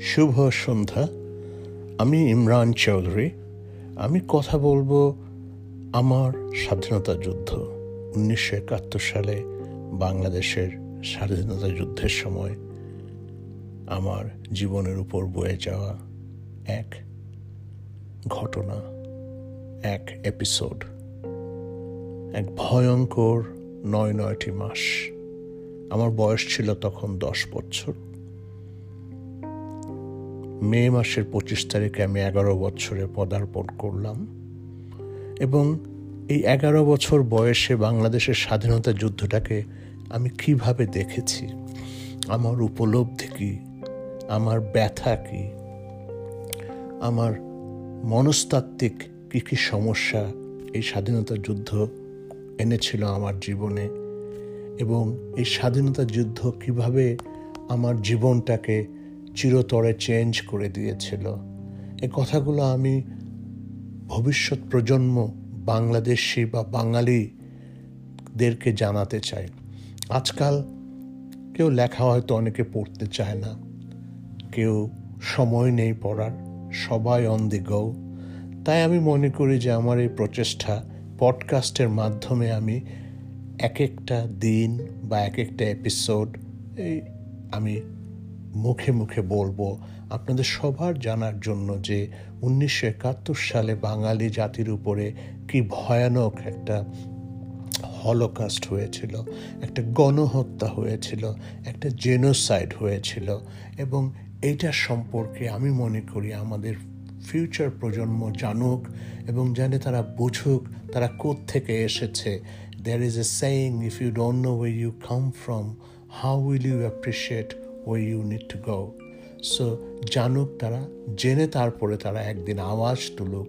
শুভ সন্ধ্যা। আমি ইমরান চৌধুরী। আমি কথা বলব আমার স্বাধীনতা যুদ্ধ। উনিশশো একাত্তর সালে বাংলাদেশের স্বাধীনতা যুদ্ধের সময় আমার জীবনের উপর বয়ে যাওয়া এক ঘটনা, এক এপিসোড এক ভয়ঙ্কর নয় নয়টি মাস। আমার বয়স ছিল তখন দশ বছর। মে মাসের পঁচিশ তারিখে আমি এগারো বছরে পদার্পণ করলাম এবং এই এগারো বছর বয়সে বাংলাদেশের স্বাধীনতা যুদ্ধটাকে আমি কীভাবে দেখেছি? আমার উপলব্ধি কী? আমার ব্যথা কি? আমার মনস্তাত্ত্বিক কী কী সমস্যা এই স্বাধীনতা যুদ্ধ এনেছিল আমার জীবনে? এবং এই স্বাধীনতা যুদ্ধ কীভাবে আমার জীবনটাকে চিরতরে চেঞ্জ করে দিয়েছিল। এ কথাগুলো আমি ভবিষ্যৎ প্রজন্ম, বাংলাদেশি বা বাঙালিদেরকে জানাতে চাই। আজকাল কেউ লেখা হয়তো অনেকে পড়তে চায় না। কেউ সময় নেই পড়ার, সবাই অন দি গো তাই আমি মনে করি যে আমার এই প্রচেষ্টা পডকাস্টের মাধ্যমে আমি এক একটা দিন বা এক একটা এপিসোড এই আমি মুখে মুখে বলব আপনাদের সবার জানার জন্য যে উনিশশো একাত্তর সালে বাঙালি জাতির উপরে কি ভয়ানক একটা হলোকাস্ট হয়েছিল, একটা গণহত্যা হয়েছিল, একটা জেনোসাইড হয়েছিল এবং এইটা সম্পর্কে আমি মনে করি আমাদের ফিউচার প্রজন্ম জানুক এবং জানে তারা বুঝুক তারা থেকে এসেছে। There is a saying if you don't know where you come from how will you appreciate where you need to go so জানুক তারা, জেনে তারপরে তারা একদিন আওয়াজ তুলুক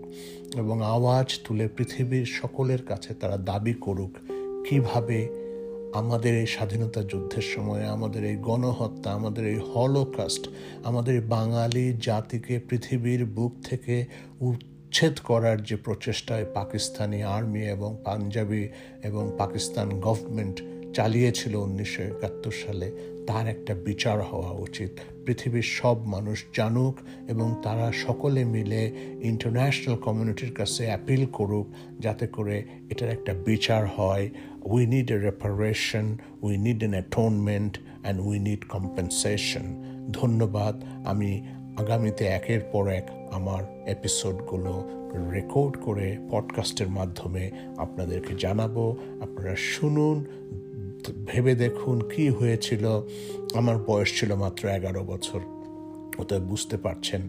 এবং আওয়াজ তুলে পৃথিবীর সকলের কাছে তারা দাবি করুক, কীভাবে আমাদের এই স্বাধীনতা যুদ্ধের সময়, আমাদের এই গণহত্যা, আমাদের এই হলোকাস্ট, আমাদের বাঙালি জাতিকে পৃথিবীর বুক থেকে উচ্ছেদ করার যে প্রচেষ্টায় পাকিস্তানি আর্মি এবং পাঞ্জাবি এবং পাকিস্তান গভর্নমেন্ট চালিয়েছিল উনিশশো একাত্তর সালে। তার একটা বিচার হওয়া উচিত। পৃথিবীর সব মানুষ জানুক এবং তারা সকলে মিলে ইন্টারন্যাশনাল কমিউনিটির কাছে অ্যাপিল করুক যাতে করে এটার একটা বিচার হয়। We need a reparation we need an atonement and we need compensation ধন্যবাদ। আমি আগামীতে একের পর এক আমার এপিসোডগুলো রেকর্ড করে পডকাস্টের মাধ্যমে আপনাদেরকে জানাব। আপনারা শুনুন ভেবে দেখুন কি হয়েছিল। আমার বয়স ছিল মাত্র এগারো বছর। অতএব বুঝতে পারছেন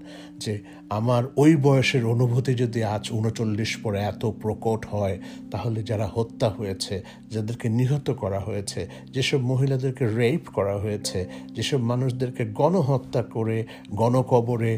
যে আমার ওই বয়সের অনুভূতি যদি আজ উনচল্লিশ পরে এত প্রকট হয়, তাহলে যারা হত্যা হয়েছে, যাদেরকে নিহত করা হয়েছে, যেসব মহিলাদেরকে রেপ করা হয়েছে, যেসব মানুষদেরকে গণহত্যা করে, গণকবরে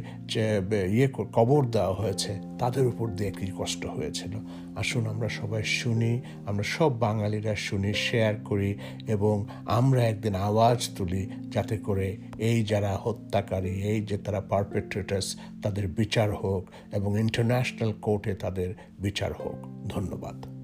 ইয়ে কবর দেওয়া হয়েছে, তাদের উপর দিয়ে কী কষ্ট হয়েছিল? আসুন আমরা সবাই শুনি, আমরা সব বাঙালিরা শুনি শেয়ার করি এবং আমরা একদিন আওয়াজ তুলি যাতে করে এই যারা হত্যাকারী, এই যে তারা পারপেট্রেটার্স তাদের বিচার হোক এবং ইন্টারন্যাশনাল কোর্টে তাদের বিচার হোক। ধন্যবাদ।